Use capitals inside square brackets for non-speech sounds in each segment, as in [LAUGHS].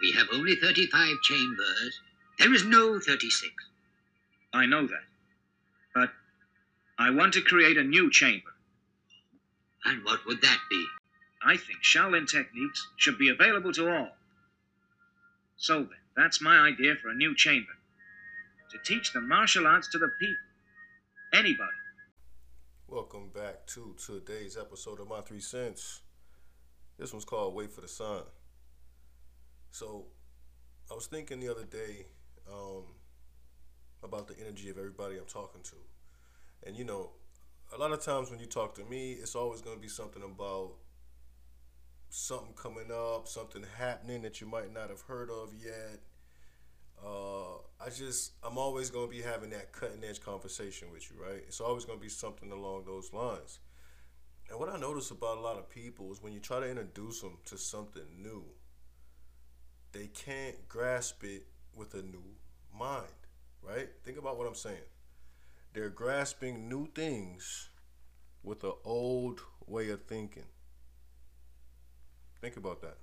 We have only 35 chambers. There is no 36. I know that. But I want to create a new chamber. And what would that be? I think Shaolin techniques should be available to all. So then, that's my idea for a new chamber. To teach the martial arts to the people. Anybody. Welcome back to today's episode of My Three Cents. This one's called Wait for the Sign. So, I was thinking the other day um, about the energy of everybody I'm talking to. And you know, a lot of times when you talk to me, it's always going to be something about something coming up, something happening that you might not have heard of yet. Uh, I just, I'm always going to be having that cutting edge conversation with you, right? It's always going to be something along those lines. And what I notice about a lot of people is when you try to introduce them to something new, they can't grasp it with a new mind, right? Think about what I'm saying. They're grasping new things with an old way of thinking. Think about that.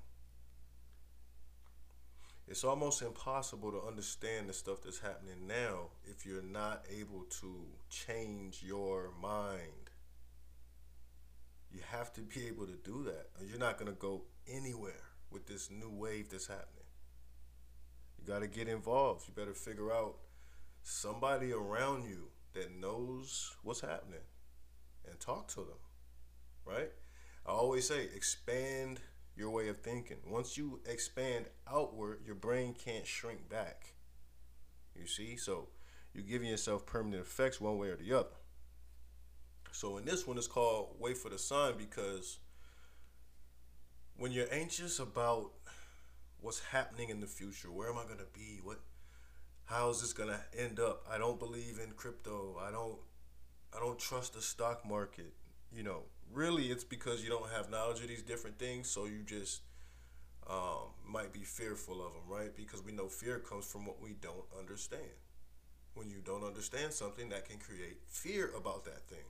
It's almost impossible to understand the stuff that's happening now if you're not able to change your mind. You have to be able to do that, you're not going to go anywhere with this new wave that's happening. Got to get involved. You better figure out somebody around you that knows what's happening and talk to them, right? I always say expand your way of thinking. Once you expand outward, your brain can't shrink back. You see? So you're giving yourself permanent effects one way or the other. So in this one, it's called Wait for the Sign because when you're anxious about what's happening in the future, where am I going to be? What how is this going to end up? I don't believe in crypto. I don't I don't trust the stock market. You know, really it's because you don't have knowledge of these different things, so you just um, might be fearful of them, right? Because we know fear comes from what we don't understand. When you don't understand something, that can create fear about that thing,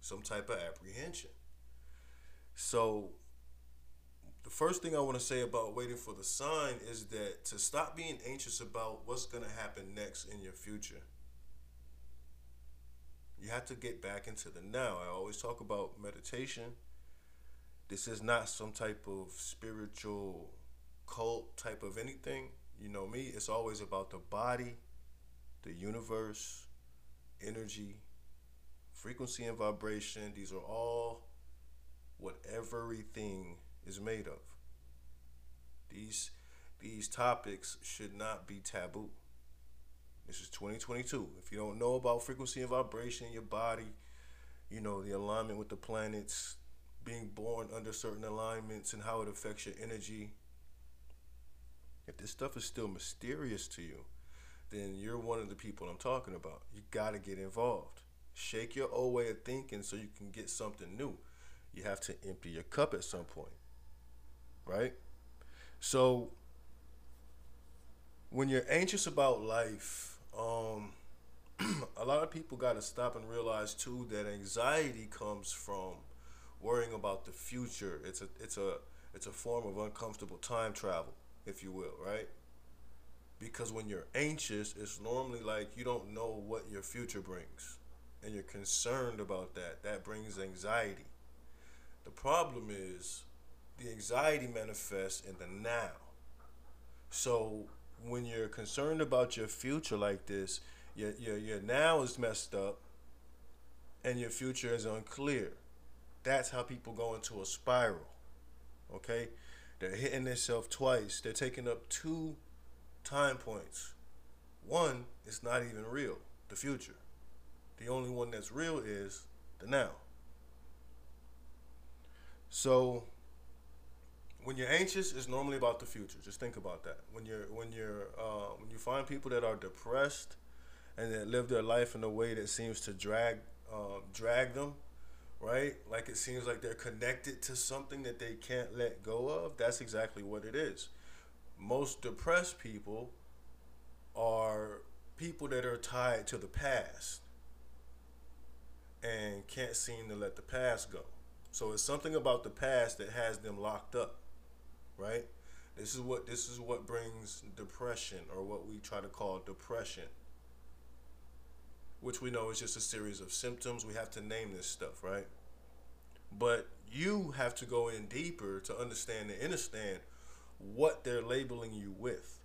some type of apprehension. So, the first thing I want to say about waiting for the sign is that to stop being anxious about what's going to happen next in your future you have to get back into the now. I always talk about meditation. This is not some type of spiritual cult type of anything. You know me, it's always about the body, the universe, energy, frequency and vibration. These are all what everything is made of. These these topics should not be taboo. This is 2022. If you don't know about frequency and vibration in your body, you know, the alignment with the planets, being born under certain alignments, and how it affects your energy, if this stuff is still mysterious to you, then you're one of the people I'm talking about. You got to get involved. Shake your old way of thinking so you can get something new. You have to empty your cup at some point, right? So, when you're anxious about life, um, [CLEARS THROAT] a lot of people got to stop and realize too that anxiety comes from worrying about the future. It's a it's a it's a form of uncomfortable time travel, if you will, right? Because when you're anxious, it's normally like you don't know what your future brings, and you're concerned about that. That brings anxiety. The problem is the anxiety manifests in the now. So when you're concerned about your future like this, your, your, your now is messed up and your future is unclear. That's how people go into a spiral. Okay? They're hitting themselves twice. They're taking up two time points. One is not even real, the future. The only one that's real is the now. So when you're anxious, it's normally about the future. Just think about that. When you're when you're uh, when you find people that are depressed and that live their life in a way that seems to drag um, drag them, right? Like it seems like they're connected to something that they can't let go of. That's exactly what it is. Most depressed people are people that are tied to the past and can't seem to let the past go. So it's something about the past that has them locked up right? This is what this is what brings depression or what we try to call depression. Which we know is just a series of symptoms. We have to name this stuff, right? But you have to go in deeper to understand and understand what they're labeling you with.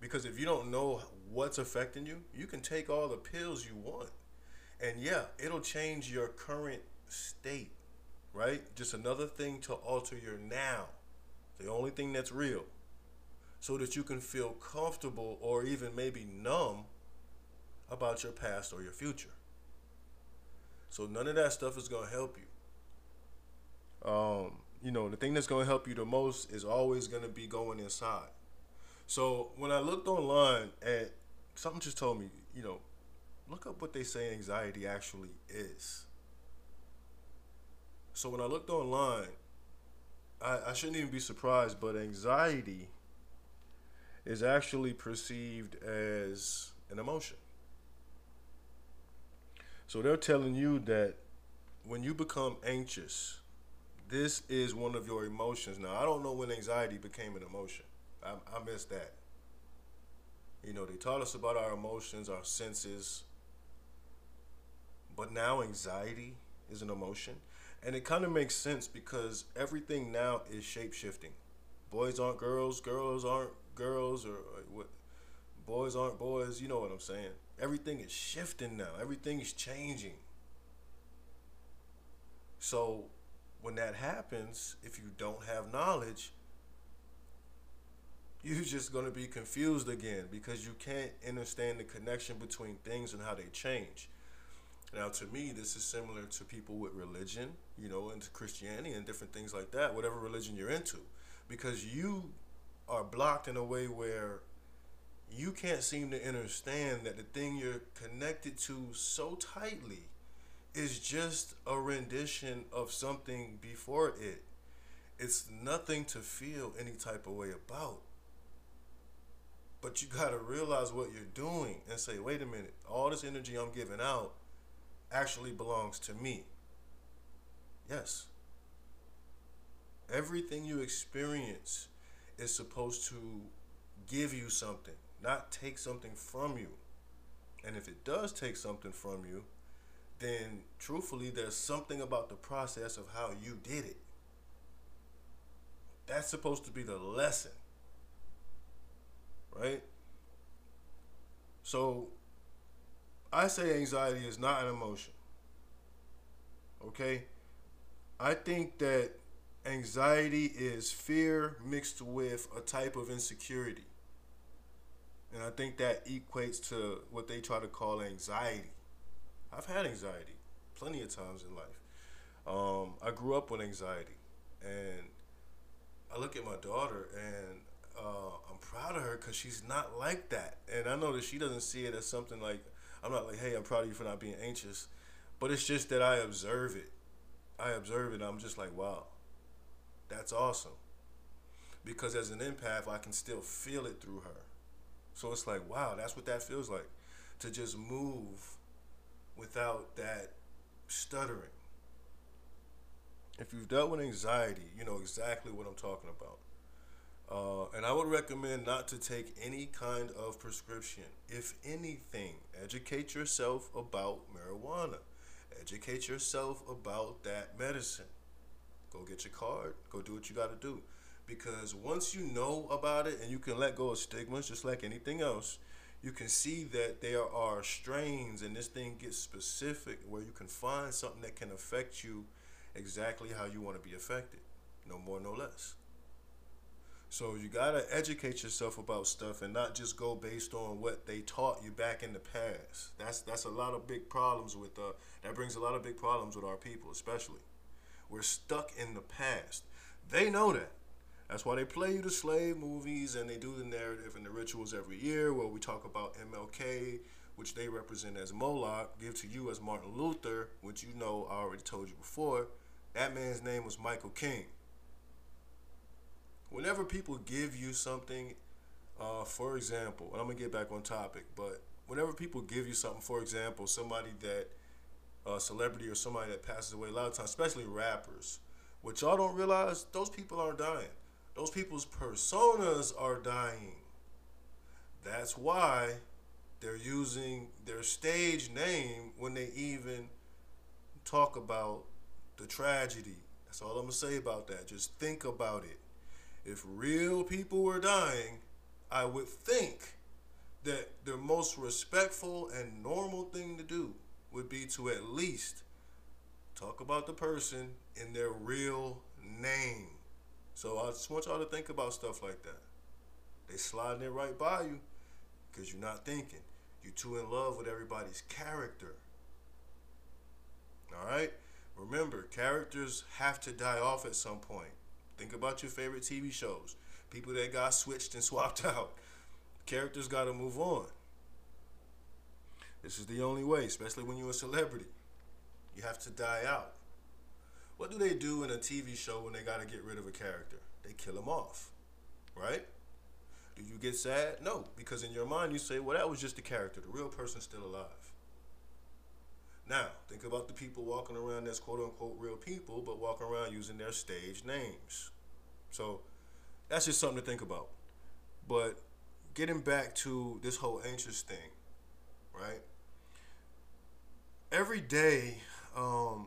Because if you don't know what's affecting you, you can take all the pills you want. And yeah, it'll change your current state, right? Just another thing to alter your now. The only thing that's real. So that you can feel comfortable or even maybe numb about your past or your future. So none of that stuff is going to help you. Um, you know, the thing that's going to help you the most is always going to be going inside. So when I looked online at something just told me, you know, look up what they say anxiety actually is. So when I looked online, I, I shouldn't even be surprised, but anxiety is actually perceived as an emotion. So they're telling you that when you become anxious, this is one of your emotions. Now, I don't know when anxiety became an emotion. I, I missed that. You know, they taught us about our emotions, our senses, but now anxiety is an emotion. And it kind of makes sense because everything now is shape shifting. Boys aren't girls, girls aren't girls, or, what? Boys aren't boys. You know what I'm saying? Everything is shifting now. Everything is changing. So when that happens, if you don't have knowledge, you're [LAUGHS] just going to be confused again because you can't understand the connection between things and how they change. Now, to me, this is similar to people with religion, you know, into Christianity and different things like that, whatever religion you're into, because you are blocked in a way where you can't seem to understand that the thing you're connected to so tightly is just a rendition of something before it. It's nothing to feel any type of way about. But you got to realize what you're doing and say, wait a minute, all this energy I'm giving out actually belongs to me. Yes. Everything you experience is supposed to give you something, not take something from you. And if it does take something from you, then truthfully, there's something about the process of how you did it. That's supposed to be the lesson right? So I say anxiety is not an emotion. Okay? I think that anxiety is fear mixed with a type of insecurity. And I think that equates to what they try to call anxiety. I've had anxiety plenty of times in life. Um, I grew up with anxiety. And I look at my daughter and uh, I'm proud of her because she's not like that, and I know that she doesn't see it as something like I'm not like, hey, I'm proud of you for not being anxious, but it's just that I observe it. I observe it. I'm just like, wow, that's awesome. Because as an empath, I can still feel it through her. So it's like, wow, that's what that feels like, to just move without that stuttering. If you've dealt with anxiety, you know exactly what I'm talking about. Uh, and I would recommend not to take any kind of prescription. If anything, educate yourself about marijuana. Educate yourself about that medicine. Go get your card. Go do what you got to do. Because once you know about it and you can let go of stigmas, just like anything else, you can see that there are strains and this thing gets specific where you can find something that can affect you exactly how you want to be affected. No more, no less. So you gotta educate yourself about stuff and not just go based on what they taught you back in the past. That's that's a lot of big problems with uh that brings a lot of big problems with our people, especially. We're stuck in the past. They know that. That's why they play you the slave movies and they do the narrative and the rituals every year where we talk about MLK, which they represent as Moloch, give to you as Martin Luther, which you know I already told you before. That man's name was Michael King whenever people give you something, uh, for example, and I'm gonna get back on topic, but whenever people give you something, for example, somebody that a celebrity or somebody that passes away, a lot of times, especially rappers, what y'all don't realize, those people aren't dying. Those people's personas are dying. That's why they're using their stage name when they even talk about the tragedy. That's all I'm to say about that. Just think about it. If real people were dying, I would think that the most respectful and normal thing to do would be to at least talk about the person in their real name. So I just want y'all to think about stuff like that. They sliding it right by you because you're not thinking. You're too in love with everybody's character. All right? Remember, characters have to die off at some point. Think about your favorite TV shows. People that got switched and [LAUGHS] swapped out. Characters got to move on. This is the only way, especially when you're a celebrity. You have to die out. What do they do in a TV show when they got to get rid of a character? They kill him off, right? Do you get sad? No, because in your mind you say, well, that was just the character. The real person's still alive. Now, think about the people walking around as quote unquote real people, but walking around using their stage names. So that's just something to think about. But getting back to this whole anxious thing, right? Every day, um,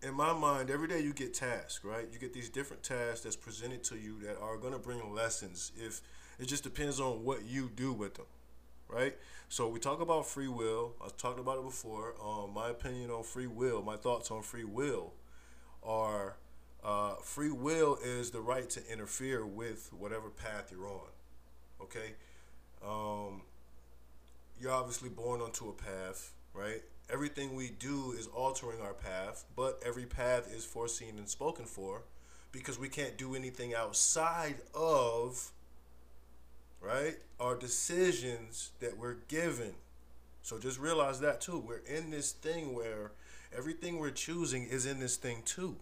in my mind, every day you get tasks, right? You get these different tasks that's presented to you that are going to bring lessons. If it just depends on what you do with them, right? So we talk about free will. I talked about it before. Um, my opinion on free will, my thoughts on free will, are uh, free will is the right to interfere with whatever path you're on. Okay, um, you're obviously born onto a path, right? Everything we do is altering our path, but every path is foreseen and spoken for because we can't do anything outside of right? Our decisions that we're given. So just realize that too. We're in this thing where everything we're choosing is in this thing too.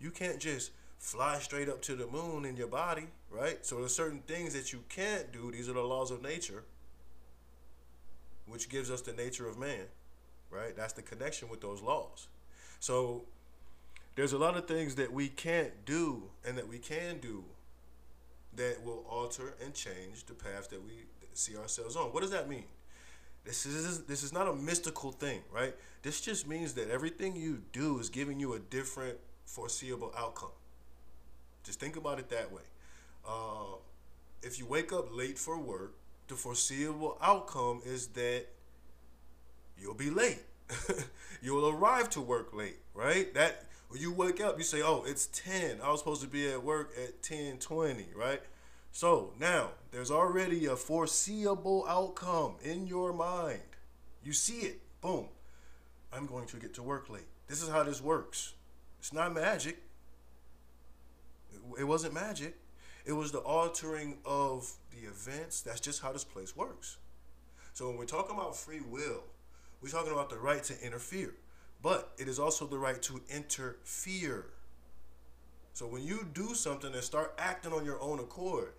You can't just fly straight up to the moon in your body, right? So there's certain things that you can't do. These are the laws of nature, which gives us the nature of man, right? That's the connection with those laws. So there's a lot of things that we can't do and that we can do that will alter and change the path that we see ourselves on. What does that mean? This is this is not a mystical thing, right? This just means that everything you do is giving you a different foreseeable outcome. Just think about it that way. Uh, if you wake up late for work, the foreseeable outcome is that you'll be late. [LAUGHS] you'll arrive to work late, right? That you wake up, you say, "Oh, it's 10. I was supposed to be at work at 10:20, right?" So, now there's already a foreseeable outcome in your mind. You see it. Boom. I'm going to get to work late. This is how this works. It's not magic. It wasn't magic. It was the altering of the events. That's just how this place works. So when we're talking about free will, we're talking about the right to interfere. But it is also the right to interfere. So when you do something and start acting on your own accord,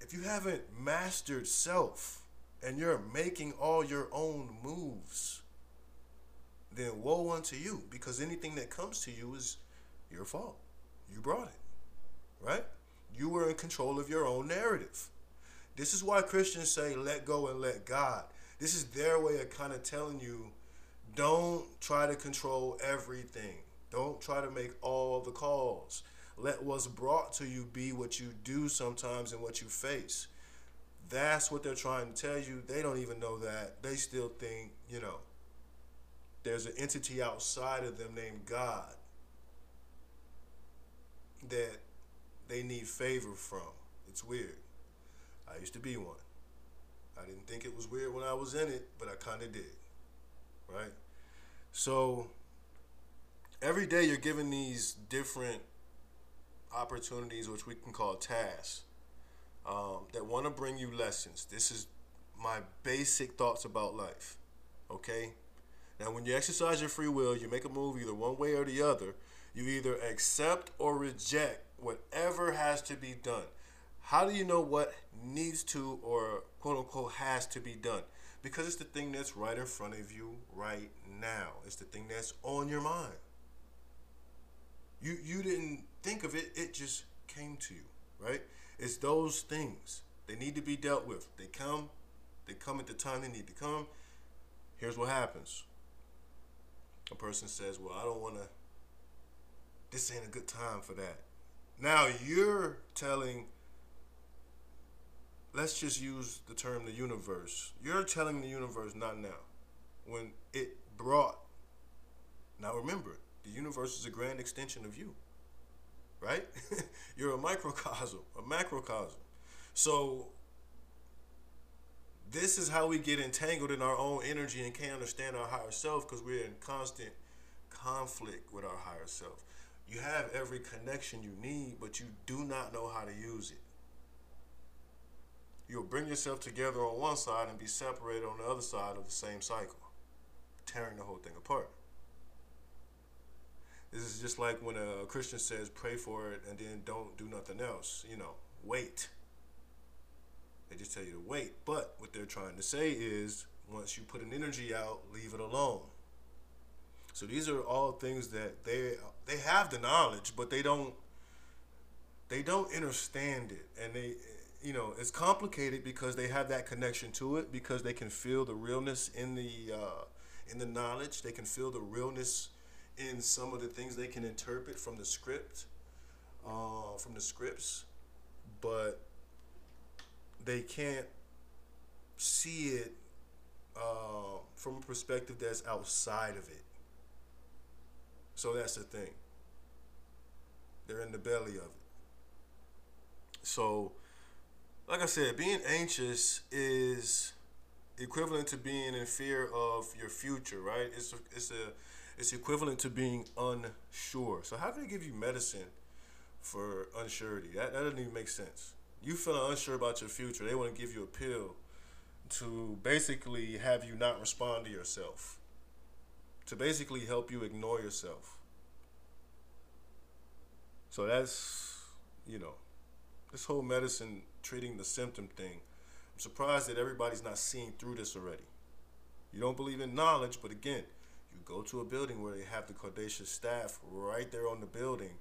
if you haven't mastered self and you're making all your own moves, then woe unto you because anything that comes to you is your fault. You brought it, right? You were in control of your own narrative. This is why Christians say, let go and let God. This is their way of kind of telling you don't try to control everything. Don't try to make all the calls. Let what's brought to you be what you do sometimes and what you face. That's what they're trying to tell you. They don't even know that. They still think, you know, there's an entity outside of them named God that they need favor from. It's weird. I used to be one. I didn't think it was weird when I was in it, but I kind of did. Right? So every day you're given these different opportunities, which we can call tasks, um, that want to bring you lessons. This is my basic thoughts about life. Okay? Now, when you exercise your free will, you make a move either one way or the other. You either accept or reject whatever has to be done. How do you know what needs to or quote unquote has to be done? Because it's the thing that's right in front of you right now. It's the thing that's on your mind. You you didn't think of it, it just came to you. right? It's those things. They need to be dealt with. They come, they come at the time they need to come. Here's what happens. A person says, Well, I don't want to, this ain't a good time for that. Now you're telling, let's just use the term the universe. You're telling the universe not now. When it brought, now remember, the universe is a grand extension of you, right? [LAUGHS] you're a microcosm, a macrocosm. So this is how we get entangled in our own energy and can't understand our higher self because we're in constant conflict with our higher self. You have every connection you need, but you do not know how to use it. You'll bring yourself together on one side and be separated on the other side of the same cycle, tearing the whole thing apart. This is just like when a Christian says, pray for it and then don't do nothing else. You know, wait. They just tell you to wait. But what they're trying to say is once you put an energy out, leave it alone. So these are all things that they they have the knowledge, but they don't they don't understand it, and they you know it's complicated because they have that connection to it because they can feel the realness in the uh, in the knowledge. They can feel the realness in some of the things they can interpret from the script, uh, from the scripts, but they can't see it uh, from a perspective that's outside of it. So that's the thing. They're in the belly of it. So, like I said, being anxious is equivalent to being in fear of your future, right? It's a, it's a it's equivalent to being unsure. So how can they give you medicine for unsurety? That, that doesn't even make sense. You feeling unsure about your future, they want to give you a pill to basically have you not respond to yourself to basically help you ignore yourself. So that's, you know, this whole medicine treating the symptom thing. I'm surprised that everybody's not seeing through this already. You don't believe in knowledge, but again, you go to a building where they have the Caduceus staff right there on the building.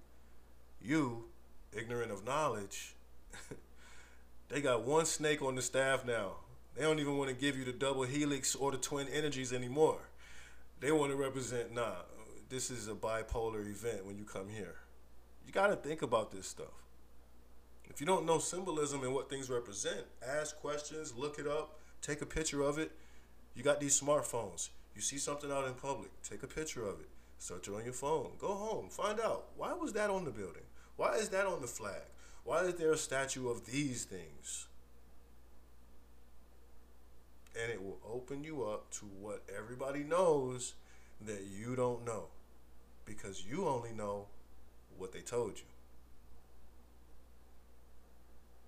You, ignorant of knowledge, [LAUGHS] they got one snake on the staff now. They don't even want to give you the double helix or the twin energies anymore they want to represent nah this is a bipolar event when you come here you got to think about this stuff if you don't know symbolism and what things represent ask questions look it up take a picture of it. You got these smartphones. You see something out in public take a picture of it. Search it on your phone. Go home. Find out why was that on the building? Why is that on the flag? Why is there a statue of these things? And it will open you up to what everybody knows that you don't know because you only know what they told you.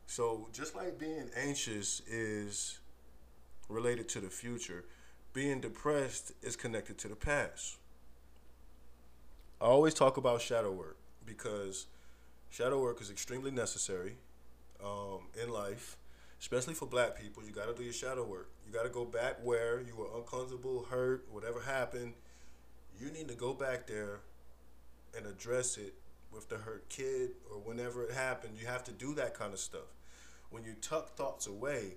So, just like being anxious is related to the future, being depressed is connected to the past. I always talk about shadow work because shadow work is extremely necessary um, in life especially for black people, you got to do your shadow work. You got to go back where you were uncomfortable, hurt, whatever happened. You need to go back there and address it with the hurt kid or whenever it happened. You have to do that kind of stuff. When you tuck thoughts away,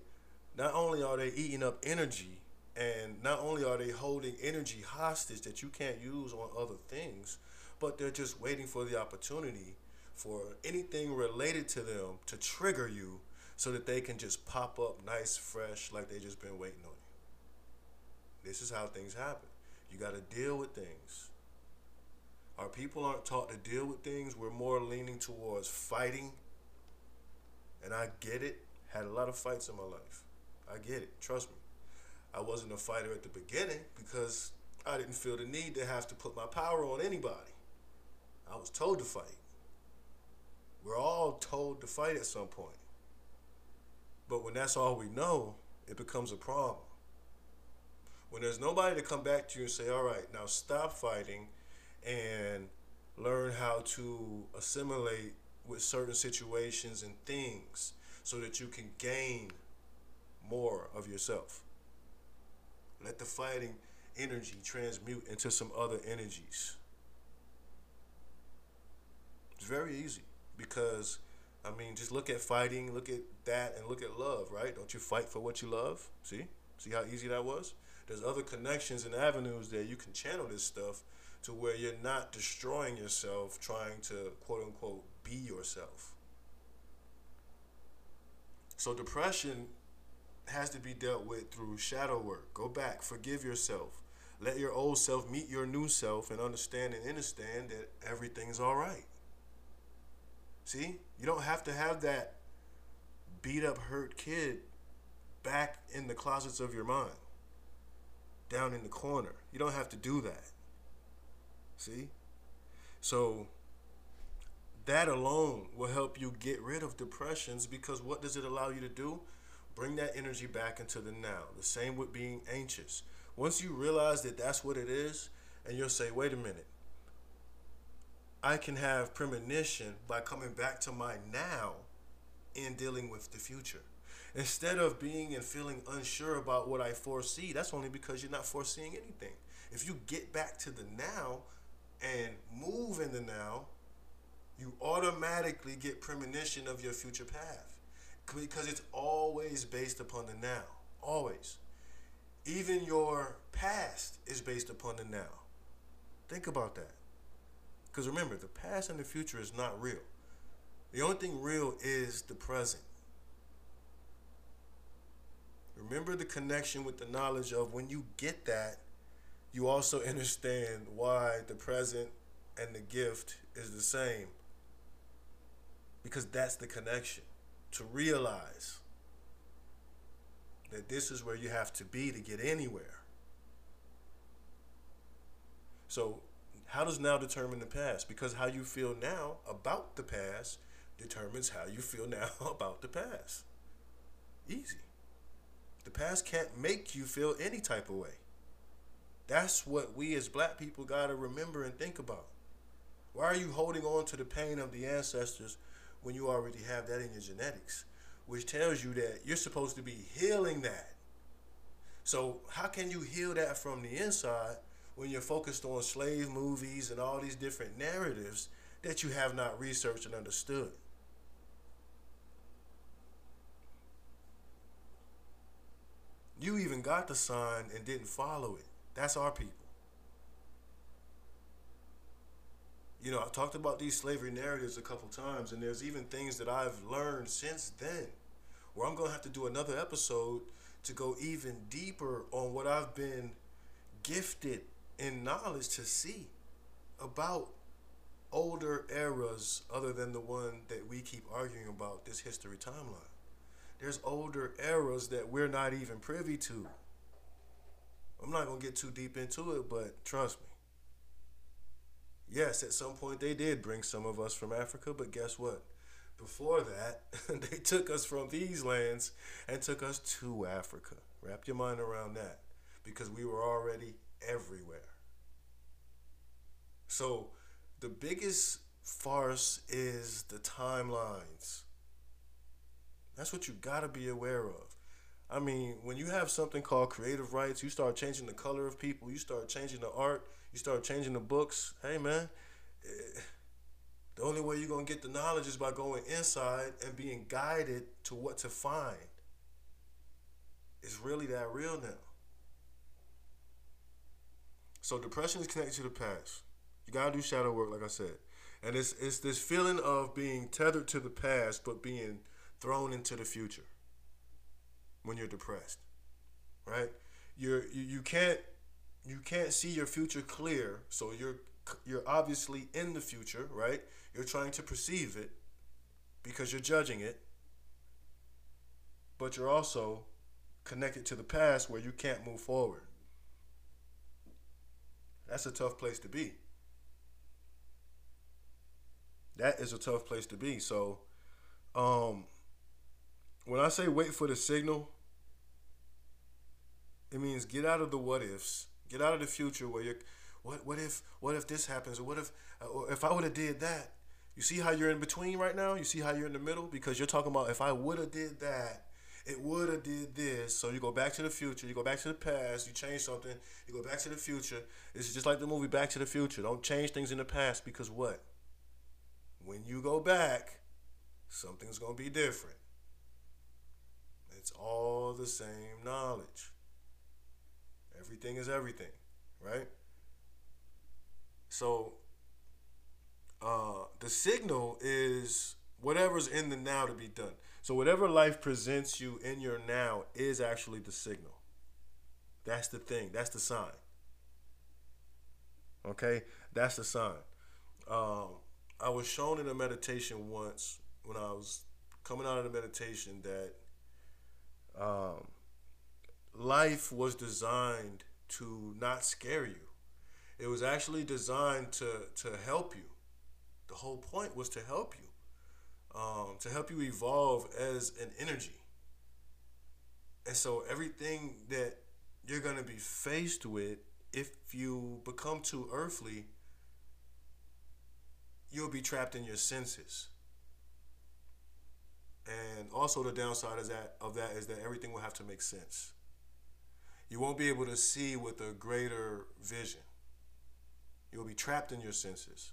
not only are they eating up energy, and not only are they holding energy hostage that you can't use on other things, but they're just waiting for the opportunity for anything related to them to trigger you so that they can just pop up nice, fresh, like they just been waiting on you. This is how things happen. You got to deal with things. Our people aren't taught to deal with things. We're more leaning towards fighting. And I get it. Had a lot of fights in my life. I get it. Trust me. I wasn't a fighter at the beginning because I didn't feel the need to have to put my power on anybody. I was told to fight. We're all told to fight at some point. But when that's all we know, it becomes a problem. When there's nobody to come back to you and say, all right, now stop fighting and learn how to assimilate with certain situations and things so that you can gain more of yourself. Let the fighting energy transmute into some other energies. It's very easy because I mean, just look at fighting, look at that, and look at love, right? Don't you fight for what you love? See? See how easy that was? There's other connections and avenues that you can channel this stuff to where you're not destroying yourself trying to quote unquote be yourself. So depression has to be dealt with through shadow work. Go back, forgive yourself. Let your old self meet your new self and understand and understand that everything's all right. See? You don't have to have that beat up, hurt kid back in the closets of your mind, down in the corner. You don't have to do that. See? So, that alone will help you get rid of depressions because what does it allow you to do? Bring that energy back into the now. The same with being anxious. Once you realize that that's what it is, and you'll say, wait a minute, I can have premonition by coming back to my now in dealing with the future. Instead of being and feeling unsure about what I foresee, that's only because you're not foreseeing anything. If you get back to the now and move in the now, you automatically get premonition of your future path because it's always based upon the now. Always. Even your past is based upon the now. Think about that. Because remember, the past and the future is not real. The only thing real is the present. Remember the connection with the knowledge of when you get that, you also [LAUGHS] understand why the present and the gift is the same. Because that's the connection. To realize that this is where you have to be to get anywhere. So, how does now determine the past? Because how you feel now about the past determines how you feel [LAUGHS] now about the past. Easy. The past can't make you feel any type of way. That's what we as black people got to remember and think about. Why are you holding on to the pain of the ancestors when you already have that in your genetics? Which tells you that you're supposed to be healing that. So, how can you heal that from the inside when you're focused on slave movies and all these different narratives that you have not researched and understood? You even got the sign and didn't follow it. That's our people. You know, I talked about these slavery narratives a couple times, and there's even things that I've learned since then where I'm going to have to do another episode to go even deeper on what I've been gifted in knowledge to see about older eras other than the one that we keep arguing about this history timeline. There's older eras that we're not even privy to. I'm not going to get too deep into it, but trust me. Yes, at some point they did bring some of us from Africa, but guess what? Before that, [LAUGHS] they took us from these lands and took us to Africa. Wrap your mind around that because we were already everywhere. So, the biggest farce is the timelines. That's what you got to be aware of. I mean, when you have something called creative rights, you start changing the color of people, you start changing the art, you start changing the books. Hey, man, the only way you're going to get the knowledge is by going inside and being guided to what to find. Is really that real now? So depression is connected to the past. You gotta do shadow work, like I said, and it's it's this feeling of being tethered to the past, but being thrown into the future when you're depressed, right? You're you, you can't you can't see your future clear, so you're you're obviously in the future, right? You're trying to perceive it because you're judging it, but you're also connected to the past where you can't move forward. That's a tough place to be. That is a tough place to be. So, um, when I say wait for the signal, it means get out of the what ifs. Get out of the future where you're what what if what if this happens or what if uh, if I would have did that. You see how you're in between right now? You see how you're in the middle because you're talking about if I would have did that, it would have did this. So you go back to the future, you go back to the past, you change something, you go back to the future. It's just like the movie Back to the Future. Don't change things in the past because what? When you go back, something's going to be different. It's all the same knowledge. Everything is everything, right? So uh, the signal is whatever's in the now to be done. So whatever life presents you in your now is actually the signal. That's the thing. That's the sign. Okay, that's the sign. Um, I was shown in a meditation once when I was coming out of the meditation that um, life was designed to not scare you. It was actually designed to to help you. The whole point was to help you, um, to help you evolve as an energy. And so everything that you're going to be faced with if you become too earthly, you'll be trapped in your senses. And also the downside is that of that is that everything will have to make sense. You won't be able to see with a greater vision. You'll be trapped in your senses.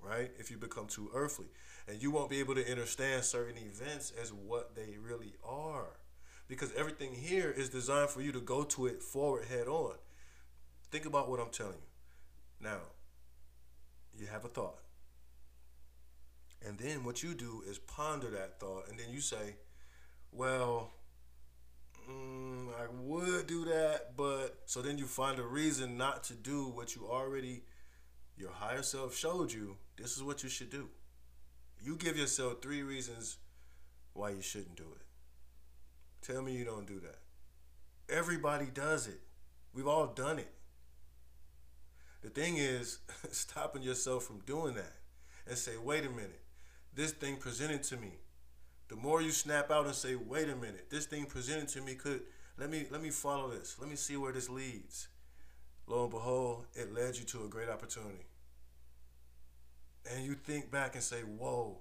Right? If you become too earthly. And you won't be able to understand certain events as what they really are because everything here is designed for you to go to it forward head on. Think about what I'm telling you. Now, you have a thought. And then what you do is ponder that thought, and then you say, well, mm, I would do that, but so then you find a reason not to do what you already, your higher self showed you. This is what you should do. You give yourself three reasons why you shouldn't do it. Tell me you don't do that. Everybody does it. We've all done it. The thing is, [LAUGHS] stopping yourself from doing that and say, wait a minute, this thing presented to me. The more you snap out and say, wait a minute, this thing presented to me could let me let me follow this. Let me see where this leads. Lo and behold, it led you to a great opportunity. And you think back and say, whoa,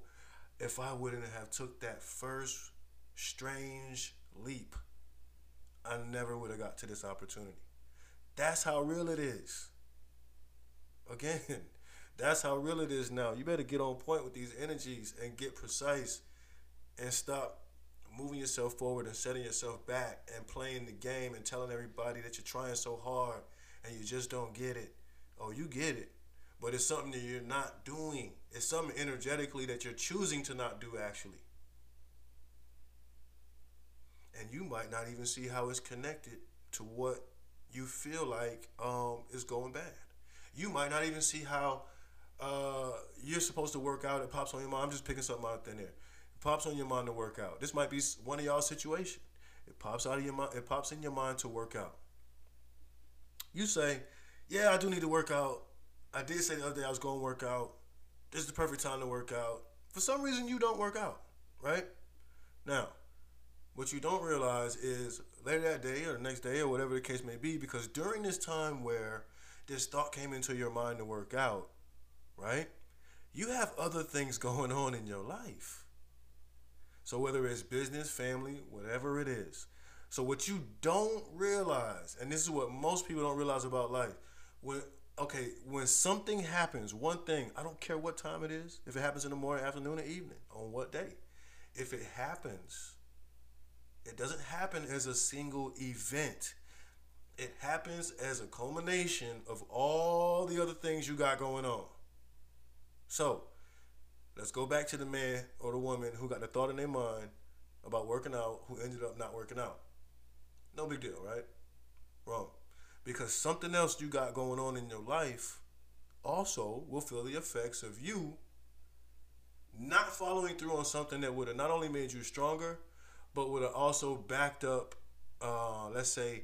if I wouldn't have took that first strange leap, I never would have got to this opportunity. That's how real it is. Again, [LAUGHS] that's how real it is now. You better get on point with these energies and get precise and stop moving yourself forward and setting yourself back and playing the game and telling everybody that you're trying so hard and you just don't get it. Oh, you get it. But it's something that you're not doing. It's something energetically that you're choosing to not do actually and you might not even see how it's connected to what you feel like um, is going bad. You might not even see how uh, you're supposed to work out. It pops on your mind. I'm just picking something out thin air. Pops on your mind to work out. This might be one of y'all situation. It pops out of your mind. It pops in your mind to work out. You say, "Yeah, I do need to work out. I did say the other day I was going to work out. This is the perfect time to work out." For some reason, you don't work out, right? Now, what you don't realize is later that day or the next day or whatever the case may be, because during this time where this thought came into your mind to work out, right? You have other things [LAUGHS] going on in your life. So whether it's business, family, whatever it is. So what you don't realize, and this is what most people don't realize about life, when okay, when something happens, one thing, I don't care what time it is, if it happens in the morning, afternoon, or evening, on what day. If it happens, it doesn't happen as a single event. It happens as a culmination of all the other things you got going on. So, let's go back to the man or the woman who got the thought in their mind about working out who ended up not working out. No big deal, right? Wrong. Because something else you got going on in your life also will feel the effects of you not following through on something that would have not only made you stronger, but would have also backed up, uh, let's say,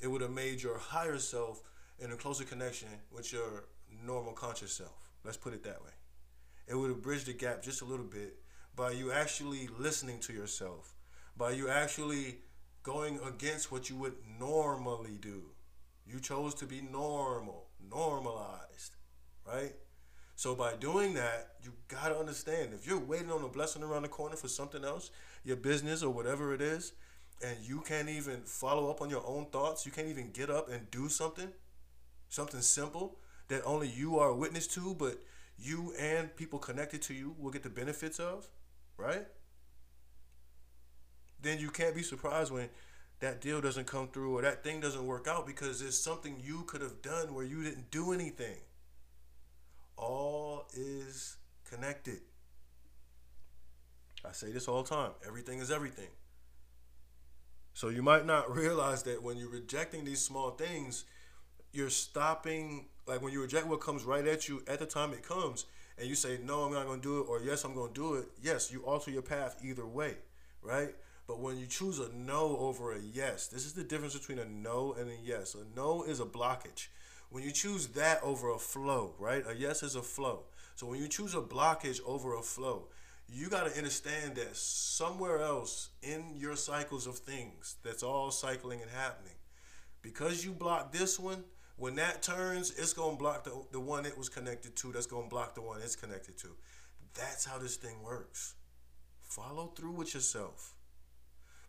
it would have made your higher self in a closer connection with your normal conscious self. Let's put it that way. It would have bridged the gap just a little bit by you actually listening to yourself, by you actually going against what you would normally do. You chose to be normal, normalized, right? So by doing that, you gotta understand if you're waiting on a blessing around the corner for something else, your business or whatever it is, and you can't even follow up on your own thoughts, you can't even get up and do something, something simple that only you are a witness to, but you and people connected to you will get the benefits of, right? Then you can't be surprised when that deal doesn't come through or that thing doesn't work out because there's something you could have done where you didn't do anything. All is connected. I say this all the time everything is everything. So you might not [LAUGHS] realize that when you're rejecting these small things, you're stopping. Like when you reject what comes right at you at the time it comes, and you say, No, I'm not going to do it, or Yes, I'm going to do it. Yes, you alter your path either way, right? But when you choose a no over a yes, this is the difference between a no and a yes. A no is a blockage. When you choose that over a flow, right? A yes is a flow. So when you choose a blockage over a flow, you got to understand that somewhere else in your cycles of things that's all cycling and happening because you block this one when that turns it's to block the, the one it was connected to that's to block the one it's connected to. That's how this thing works. Follow through with yourself.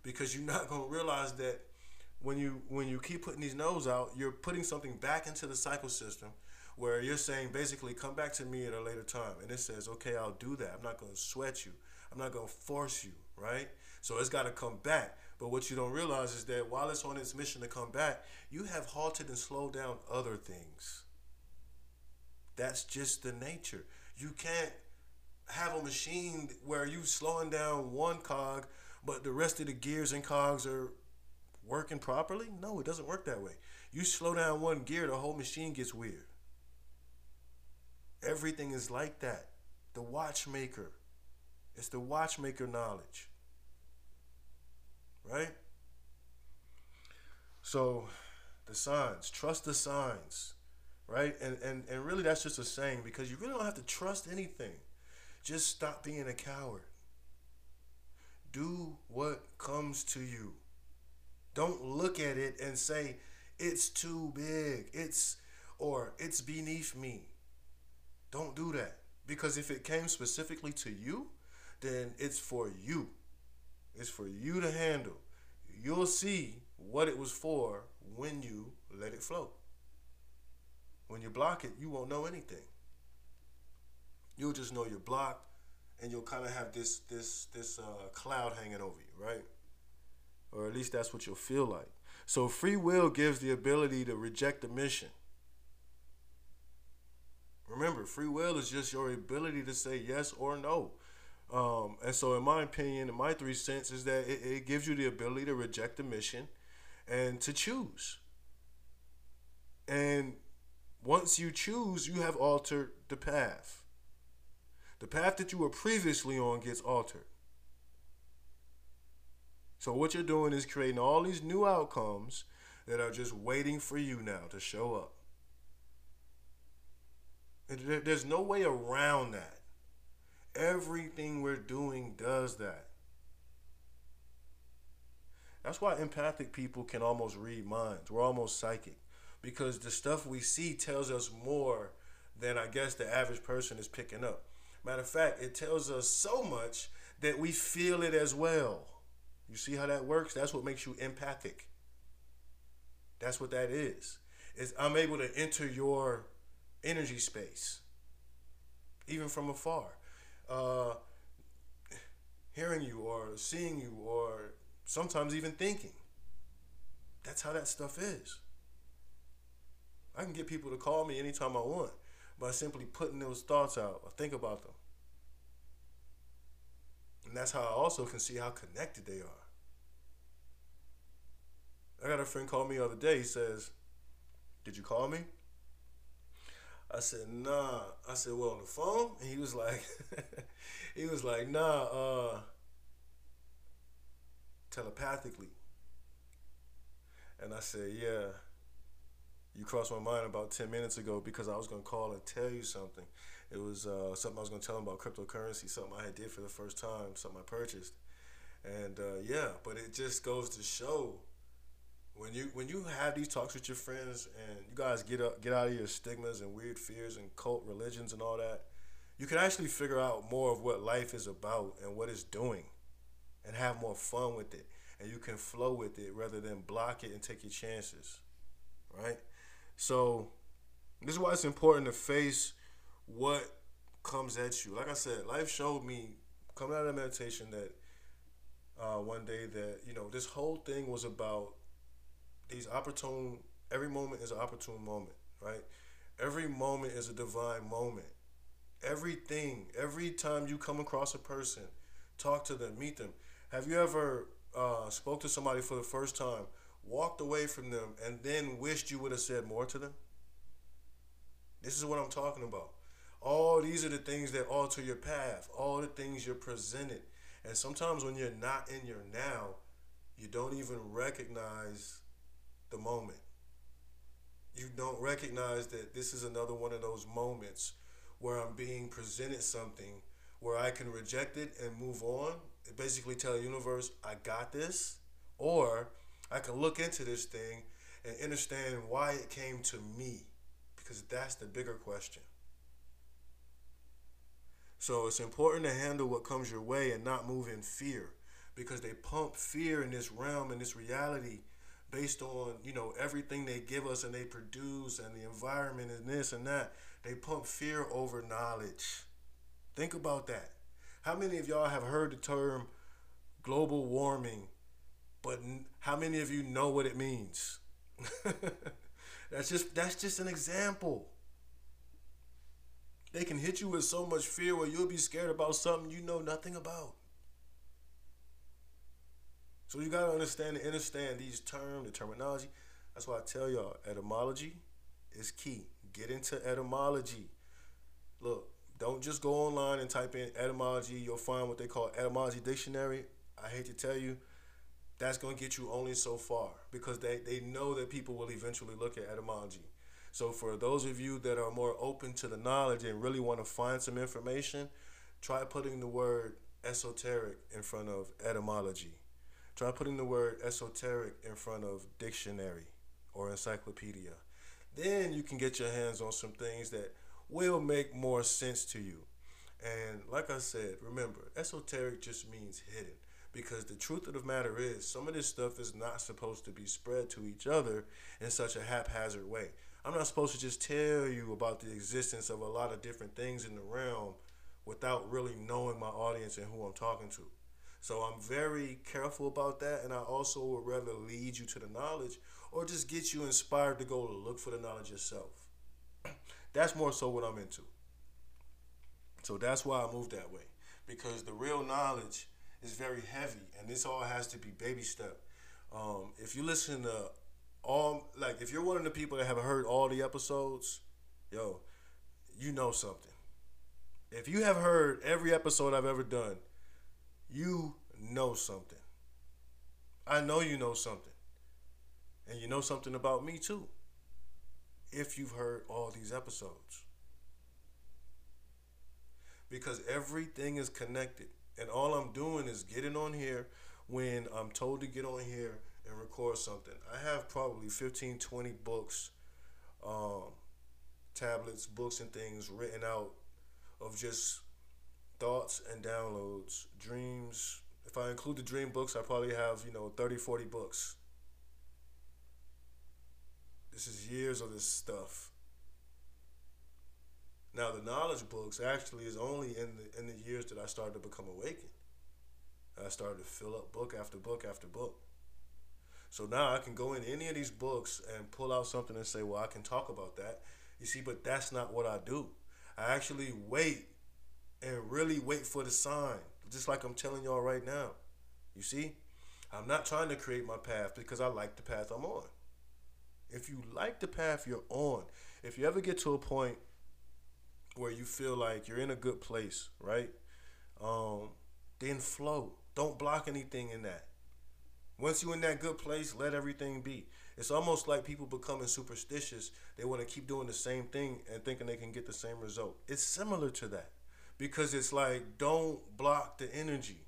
Because you're not to realize that when you when you keep putting these no's out you're putting something back into the cycle system where you're saying basically come back to me at a later time. And it says okay i'll do that. I'm not to sweat you. I'm not to force you right? So it's got to come back but what you don't realize is that while it's on its mission to come back you have halted and slowed down other things that's just the nature you can't have a machine where you're slowing down one cog but the rest of the gears and cogs are working properly no it doesn't work that way you slow down one gear the whole machine gets weird Everything is like that. The watchmaker. It's the watchmaker knowledge. Right? So the signs. Trust the signs. Right? And and, and really that's just a saying because you really don't have to trust anything. Just stop being a coward. Do what comes to you. Don't look at it and say, it's too big. It's or it's beneath me. Don't do that. Because if it came specifically to you, then it's for you. It's for you to handle. You'll see what it was for when you let it flow. When you block it, you won't know anything. You'll just know you're blocked, and you'll kind of have this this this uh, cloud hanging over you, right? Or at least that's what you'll feel like. So free will gives the ability to reject the mission. Remember, free will is just your ability to say yes or no. Um, and so, in my opinion, in my three cents, is that it, it gives you the ability to reject the mission and to choose. And once you choose, you have altered the path. The path that you were previously on gets altered. So, what you're doing is creating all these new outcomes that are just waiting for you now to show up. There's no way around that. Everything we're doing does that. That's why empathic people can almost read minds. We're almost psychic because the stuff we see tells us more than I guess the average person is picking up. Matter of fact, it tells us so much that we feel it as well. You see how that works? That's what makes you empathic. That's what that is. Is I'm able to enter your energy space, even from afar. Uh, hearing you or seeing you or sometimes even thinking. That's how that stuff is. I can get people to call me anytime I want by simply putting those thoughts out or think about them. And that's how I also can see how connected they are. I got a friend call me the other day. He says, Did you call me? I said, nah. I said, well, on the phone? And he was like, [LAUGHS] he was like, nah, uh, telepathically. And I said, yeah. You crossed my mind about 10 minutes ago because I was going to call and tell you something. It was uh, something I was going to tell him about cryptocurrency, something I did for the first time, something I purchased. And uh, yeah, but it just goes to show when you when you have these talks with your friends and you guys get up get out of your stigmas and weird fears and cult religions and all that, you can actually figure out more of what life is about and what it's doing, and have more fun with it. And you can flow with it rather than block it and take your chances, right? So this is why it's important to face what comes at you. Like I said, life showed me coming out of meditation that uh, one day that you know this whole thing was about these opportune. Every moment is an opportune moment, right? Every moment is a divine moment. Everything, every time you come across a person, talk to them, meet them. Have you ever uh, spoke to somebody for the first time, walked away from them, and then wished you would have said more to them? This is what I'm talking about. All these are the things that alter your path, all the things you're presented. And sometimes when you're not in your now, you don't even recognize the moment. You don't recognize that this is another one of those moments where I'm being presented something where I can reject it and move on. Basically tell the universe, I got this. Or I can look into this thing and understand why it came to me. Because that's the bigger question. So it's important to handle what comes your way and not move in fear. Because they pump fear in this realm in this reality based on, you know, everything they give us and they produce and the environment and this and that. They pump fear over knowledge. Think about that. How many of y'all have heard the term global warming, but how many of you know what it means? [LAUGHS] that's just that's just an example. They can hit you with so much fear where you'll be scared about something you know nothing about. So you gotta understand and understand these terms, the terminology. That's why I tell y'all, etymology is key. Get into etymology. Look, don't just go online and type in etymology. You'll find what they call etymology dictionary. I hate to tell you, that's to get you only so far because they, they know that people will eventually look at etymology. So for those of you that are more open to the knowledge and really want to find some information, try putting the word esoteric in front of etymology. Try putting the word esoteric in front of dictionary or encyclopedia. Then you can get your hands on some things that will make more sense to you. And like I said, remember, esoteric just means hidden because the truth of the matter is some of this stuff is not supposed to be spread to each other in such a haphazard way. I'm not supposed to just tell you about the existence of a lot of different things in the realm without really knowing my audience and who I'm talking to. So I'm very careful about that, and I also would rather lead you to the knowledge or just get you inspired to go look for the knowledge yourself. [CLEARS THROAT] That's more so what I'm into. So that's why I move that way. Because the real knowledge is very heavy and this all has to be baby step. Um, if you listen to all like if you're one of the people that have heard all the episodes, yo, you know something. If you have heard every episode I've ever done, you know something. I know you know something. And you know something about me too if you've heard all these episodes. Because everything is connected. And all I'm doing is getting on here when I'm told to get on here and record something. I have probably 15, 20 books, um, tablets, books, and things written out of just thoughts and downloads, dreams. If I include the dream books, I probably have, you know, 30, 40 books this is years of this stuff. Now the knowledge books actually is only in the in the years that I started to become awakened. I started to fill up book after book after book. So now I can go in any of these books and pull out something and say, well, I can talk about that. You see, but that's not what I do. I actually wait and really wait for the sign, just like I'm telling y'all right now. You see, I'm not trying to create my path because I like the path I'm on. If you like the path you're on, if you ever get to a point where you feel like you're in a good place, right? Um, then flow. Don't block anything in that. Once you're in that good place, let everything be. It's almost like people becoming superstitious. They want to keep doing the same thing and thinking they can get the same result. It's similar to that because it's like don't block the energy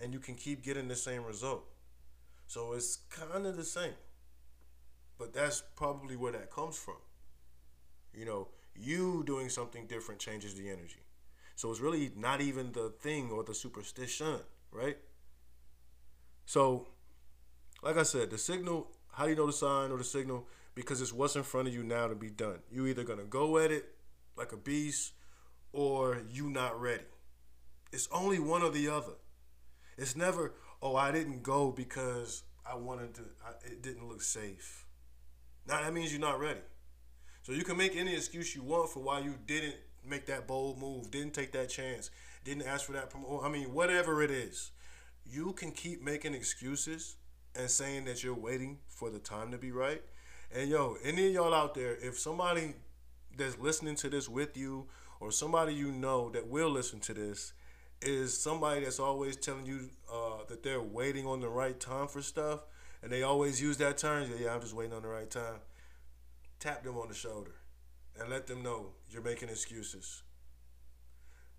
and you can keep getting the same result. So it's kind of the same. But that's probably where that comes from. You know, you doing something different changes the energy. So it's really not even the thing or the superstition, right? So, like I said, the signal, how do you know the sign or the signal? Because it's what's in front of you now to be done. You either gonna go at it like a beast or you not ready. It's only one or the other. It's never, oh, I didn't go because I wanted to, I, it didn't look safe. Now that means you're not ready. So you can make any excuse you want for why you didn't make that bold move, didn't take that chance, didn't ask for that promotion. I mean, whatever it is, you can keep making excuses and saying that you're waiting for the time to be right. And yo, any of y'all out there, if somebody that's listening to this with you or somebody you know that will listen to this is somebody that's always telling you uh, that they're waiting on the right time for stuff and they always use that term, yeah, I'm just waiting on the right time. Tap them on the shoulder and let them know you're making excuses.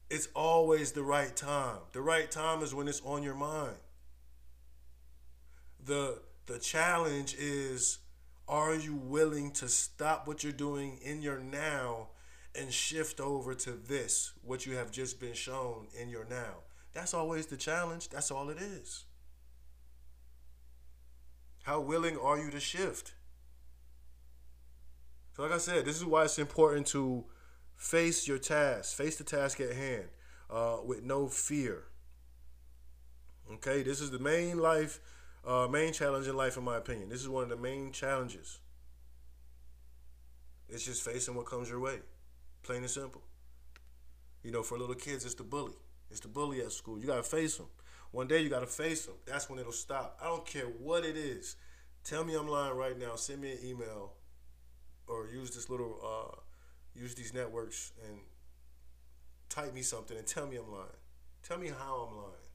It's always the right time. The right time is when it's on your mind. The the challenge is are you willing to stop what you're doing in your now and shift over to this, what you have just been shown in your now? That's always the challenge. That's all it is. How willing are you to shift? So, like I said, this is why it's important to face your task, face the task at hand uh, with no fear. Okay, this is the main life uh, main challenge in life, in my opinion. This is one of the main challenges. It's just facing what comes your way, plain and simple. You know, for little kids, it's the bully. It's the bully at school. You gotta face them. One day you gotta face them. That's when it'll stop. I don't care what it is. Tell me I'm lying right now. Send me an email, or use this little, uh, use these networks and type me something and tell me I'm lying. Tell me how I'm lying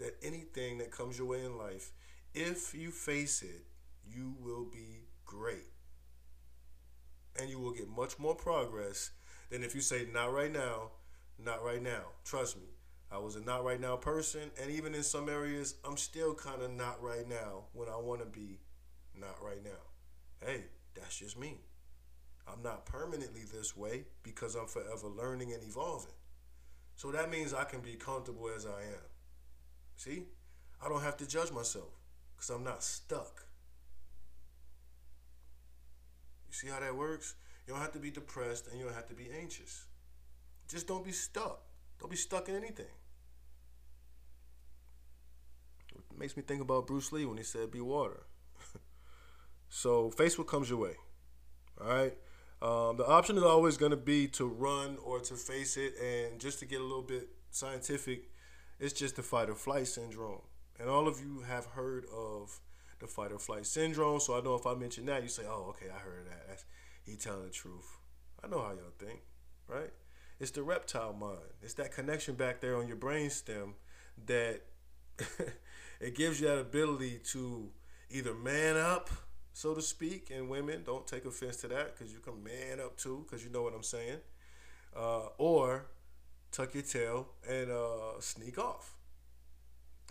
that anything that comes your way in life, if you face it, you will be great. And you will get much more progress than if you say, not right now, not right now. Trust me, I was a not right now person, and even in some areas, I'm still kind of not right now when I want to be not right now. Hey, that's just me. I'm not permanently this way because I'm forever learning and evolving. So that means I can be comfortable as I am. See? I don't have to judge myself because I'm not stuck. You see how that works? You don't have to be depressed and you don't have to be anxious. Just don't be stuck. Don't be stuck in anything. It makes me think about Bruce Lee when he said, be water. [LAUGHS] so, face what comes your way. All right? Um, the option is always going to be to run or to face it. And just to get a little bit scientific, it's just the fight or flight syndrome. And all of you have heard of the fight or flight syndrome. So I know if I mention that, you say, oh, okay, I heard that. That's, he telling the truth. I know how y'all think, right? It's the reptile mind. It's that connection back there on your brain stem that [LAUGHS] it gives you that ability to either man up, so to speak, and women don't take offense to that because you can man up too, because you know what I'm saying, uh, or tuck your tail, and uh, sneak off.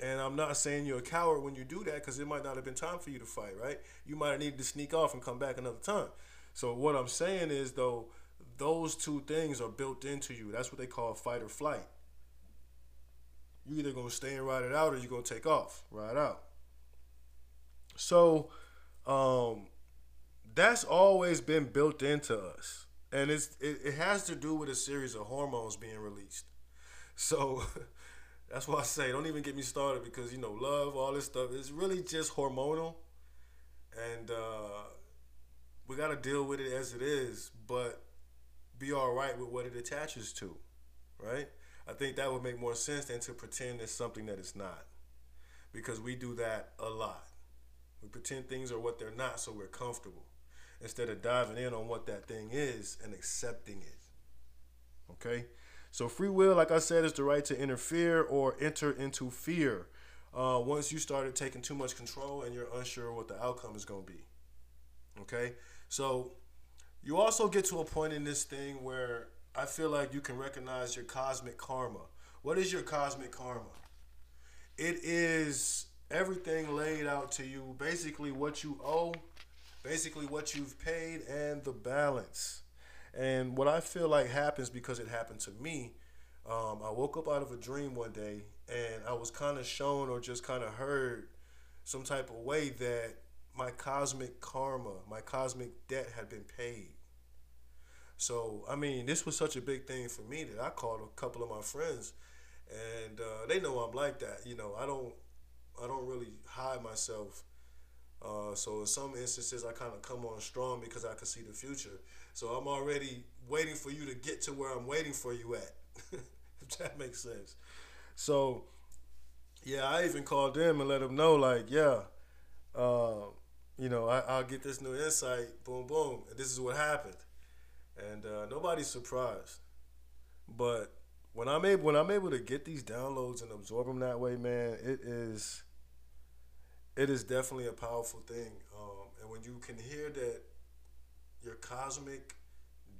And I'm not saying you're a coward when you do that because it might not have been time for you to fight, right? You might have needed to sneak off and come back another time. So what I'm saying is though, those two things are built into you. That's what they call fight or flight. You either gonna stay and ride it out or you're gonna take off, ride out. So um, that's always been built into us and it's it, it has to do with a series of hormones being released. So [LAUGHS] that's why I say don't even get me started because you know love, all this stuff is really just hormonal, and uh, we got to deal with it as it is, but be all right with what it attaches to, right? I think that would make more sense than to pretend it's something that it's not, because we do that a lot. We pretend things are what they're not, so we're comfortable instead of diving in on what that thing is and accepting it. Okay? So, free will, like I said, is the right to interfere or enter into fear uh, once you started taking too much control and you're unsure what the outcome is going to be. Okay? So, you also get to a point in this thing where I feel like you can recognize your cosmic karma. What is your cosmic karma? It is everything laid out to you, basically what you owe basically what you've paid and the balance. And what I feel like happens because it happened to me, um, I woke up out of a dream one day and I was kind of shown or just kind of heard some type of way that my cosmic karma, my cosmic debt had been paid. So I mean, this was such a big thing for me that I called a couple of my friends, and uh, they know I'm like that. You know, I don't I don't really hide myself. Uh, so in some instances, I kind of come on strong because I can see the future. So I'm already waiting for you to get to where I'm waiting for you at. [LAUGHS] if that makes sense. So yeah, I even called them and let them know, like, yeah, uh, you know, I, I'll get this new insight. Boom, boom. And this is what happened and uh, nobody's surprised. But when I'm able when I'm able to get these downloads and absorb them that way, man, it is it is definitely a powerful thing. Um, and when you can hear that cosmic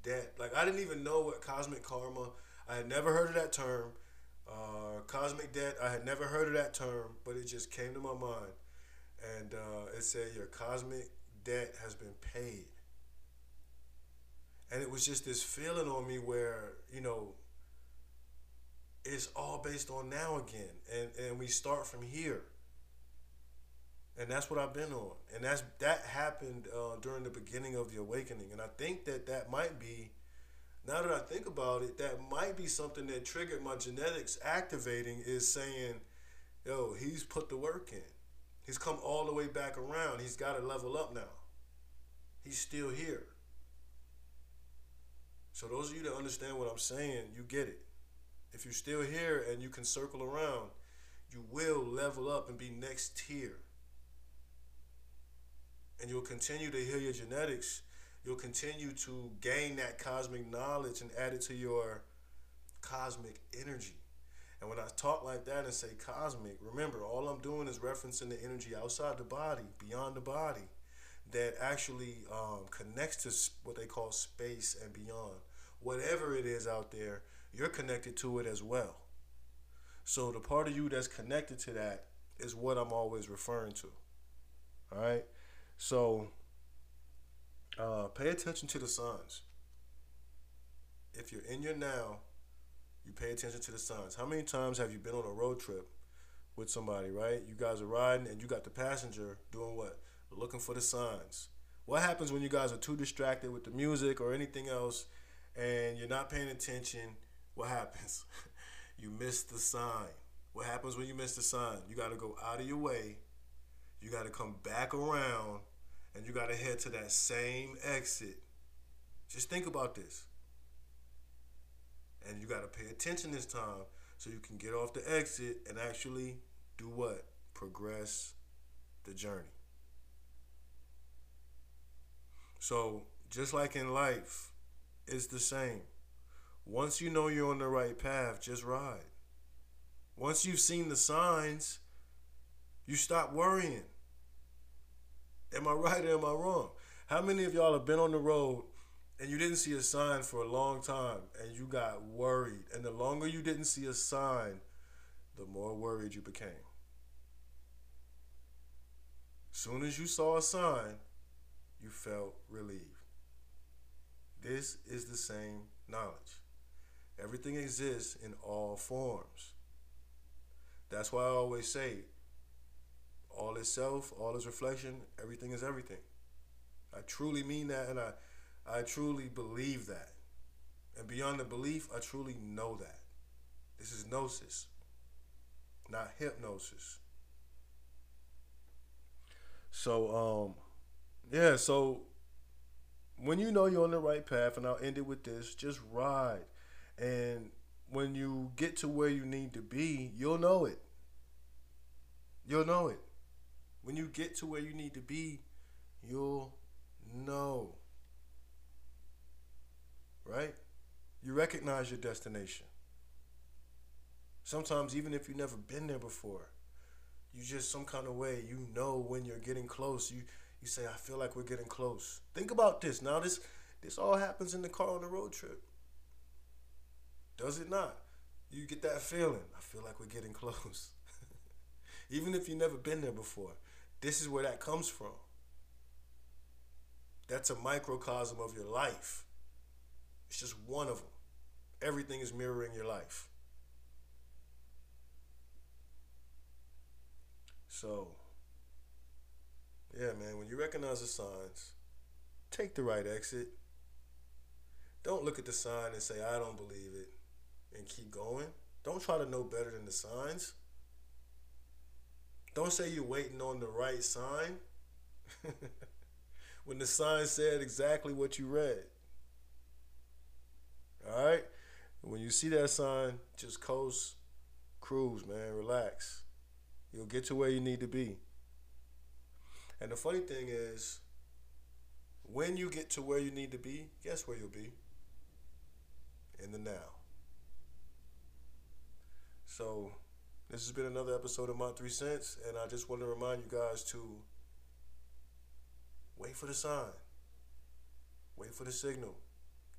debt, like I didn't even know what cosmic karma. I had never heard of that term. Uh, cosmic debt, I had never heard of that term, but it just came to my mind. And uh, it said your cosmic debt has been paid and it was just this feeling on me where you know it's all based on now again and and we start from here and that's what i've been on. And that's that happened uh, during the beginning of the awakening. And i think that that might be now that i think about it that might be something that triggered my genetics activating is saying yo he's put the work in. He's come all the way back around. He's got to level up now. He's still here. So those of you that understand what I'm saying, you get it. If you're still here and you can circle around, you will level up and be next tier. And you'll continue to heal your genetics. You'll continue to gain that cosmic knowledge and add it to your cosmic energy. And when I talk like that and say cosmic, remember, all I'm doing is referencing the energy outside the body, beyond the body, that actually um, connects to what they call space and beyond whatever it is out there, you're connected to it as well. So the part of you that's connected to that is what I'm always referring to. All right. So uh, pay attention to the signs. If you're in your now, you pay attention to the signs. How many times have you been on a road trip with somebody, right? You guys are riding and you got the passenger doing what? Looking for the signs. What happens when you guys are too distracted with the music or anything else and you're not paying attention, what happens? [LAUGHS] you miss the sign. What happens when you miss the sign? You got to go out of your way. You got to come back around and you got to head to that same exit. Just think about this. And you got to pay attention this time so you can get off the exit and actually do what? Progress the journey. So, just like in life, it's the same. Once you know you're on the right path, just ride. Once you've seen the signs, you stop worrying. Am I right or am I wrong? How many of y'all have been on the road and you didn't see a sign for a long time and you got worried? And the longer you didn't see a sign, the more worried you became. Soon as you saw a sign, you felt relieved. This is the same knowledge. Everything exists in all forms. That's why I always say all is self, all is reflection, everything is everything. I truly mean that and I, I truly believe that. And beyond the belief, I truly know that. This is gnosis, not hypnosis. So, um, yeah, so when you know you're on the right path, and I'll end it with this just ride. And when you get to where you need to be, you'll know it. You'll know it. When you get to where you need to be, you'll know. Right? You recognize your destination. Sometimes, even if you've never been there before, you just some kind of way you know when you're getting close. You you say, I feel like we're getting close. Think about this. Now this this all happens in the car on the road trip. Does it not? You get that feeling. I feel like we're getting [LAUGHS] close. Even if you've never been there before. This is where that comes from. That's a microcosm of your life. It's just one of them. Everything is mirroring your life. So, yeah, man, when you recognize the signs, take the right exit. Don't look at the sign and say, I don't believe it, and keep going. Don't try to know better than the signs. Don't say you're waiting on the right sign [LAUGHS] when the sign said exactly what you read. All right? When you see that sign, just coast, cruise, man, relax. You'll get to where you need to be. And the funny thing is, when you get to where you need to be, guess where you'll be? In the now. So, this has been another episode of My Three Cents, and I just want to remind you guys to wait for the sign, wait for the signal.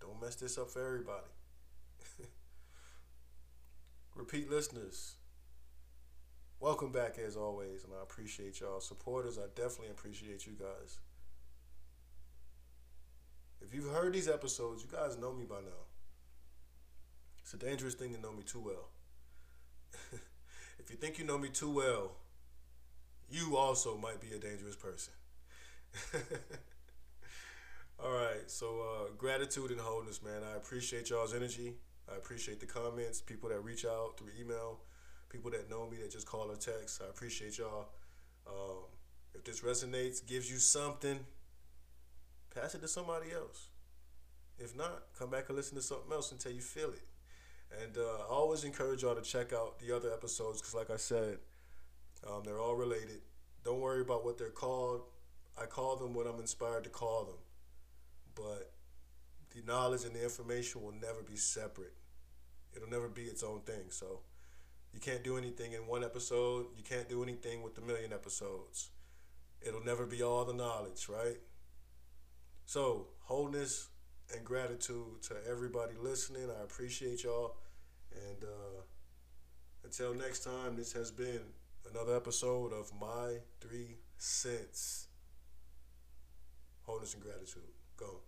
Don't mess this up for everybody. [LAUGHS] Repeat listeners, welcome back as always, and I appreciate y'all. Supporters, I definitely appreciate you guys. If you've heard these episodes, you guys know me by now. It's a dangerous thing to know me too well. [LAUGHS] if you think you know me too well, you also might be a dangerous person. [LAUGHS] All right, so uh, gratitude and wholeness, man. I appreciate y'all's energy. I appreciate the comments, people that reach out through email, people that know me that just call or text. I appreciate y'all. Um, if this resonates, gives you something, pass it to somebody else. If not, come back and listen to something else until you feel it. And uh, I always encourage y'all to check out the other episodes because, like I said, um, they're all related. Don't worry about what they're called. I call them what I'm inspired to call them. But the knowledge and the information will never be separate. It'll never be its own thing. So you can't do anything in one episode. You can't do anything with the million episodes. It'll never be all the knowledge, right? So, wholeness and gratitude to everybody listening. I appreciate y'all. And uh, until next time, this has been another episode of My Three Cents. Wholeness and gratitude. Go.